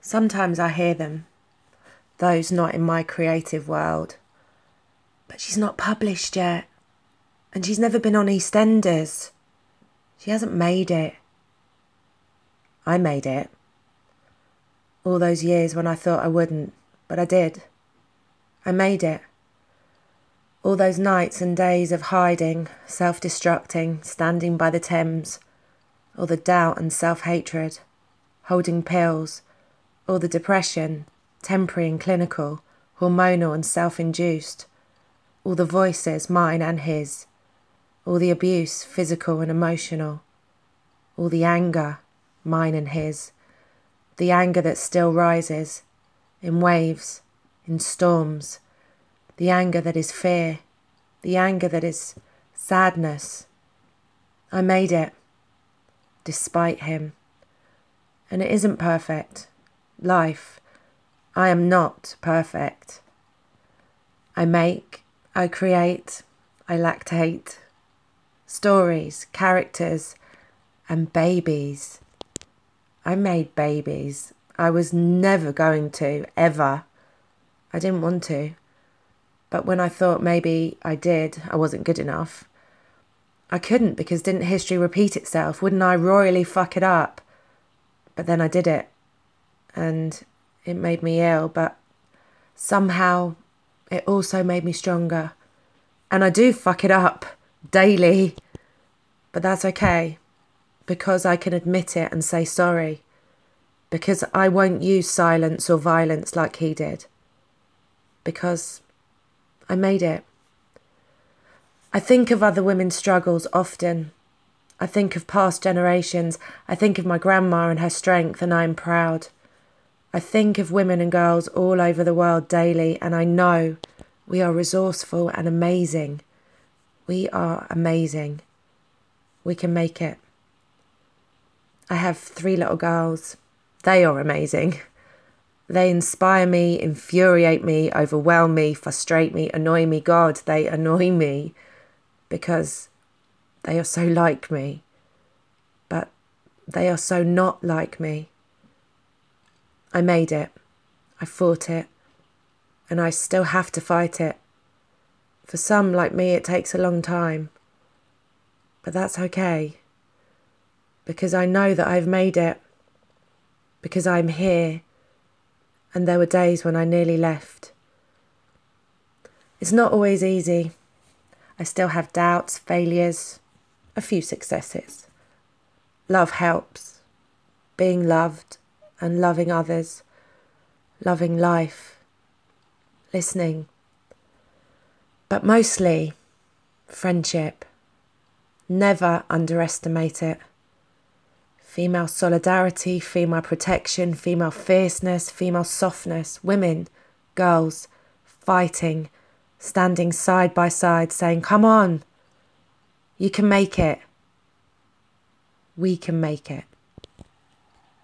Sometimes I hear them, those not in my creative world. But she's not published yet, and she's never been on EastEnders. She hasn't made it. I made it. All those years when I thought I wouldn't, but I did. I made it. All those nights and days of hiding, self destructing, standing by the Thames, all the doubt and self hatred, holding pills, all the depression, temporary and clinical, hormonal and self induced, all the voices, mine and his, all the abuse, physical and emotional, all the anger, mine and his, the anger that still rises in waves, in storms, the anger that is fear, the anger that is sadness. I made it, despite him. And it isn't perfect. Life. I am not perfect. I make, I create, I lactate. Stories, characters, and babies. I made babies. I was never going to, ever. I didn't want to. But when I thought maybe I did, I wasn't good enough. I couldn't because didn't history repeat itself? Wouldn't I royally fuck it up? But then I did it. And it made me ill, but somehow it also made me stronger. And I do fuck it up daily. But that's okay because I can admit it and say sorry. Because I won't use silence or violence like he did. Because I made it. I think of other women's struggles often. I think of past generations. I think of my grandma and her strength, and I am proud. I think of women and girls all over the world daily, and I know we are resourceful and amazing. We are amazing. We can make it. I have three little girls. They are amazing. They inspire me, infuriate me, overwhelm me, frustrate me, annoy me. God, they annoy me because they are so like me. But they are so not like me. I made it. I fought it. And I still have to fight it. For some like me, it takes a long time. But that's okay. Because I know that I've made it. Because I'm here and there were days when I nearly left. It's not always easy. I still have doubts, failures, a few successes. Love helps. Being loved and loving others, loving life, listening. But mostly, friendship. Never underestimate it female solidarity, female protection, female fierceness, female softness, women, girls, fighting, standing side by side, saying, Come on, you can make it. We can make it.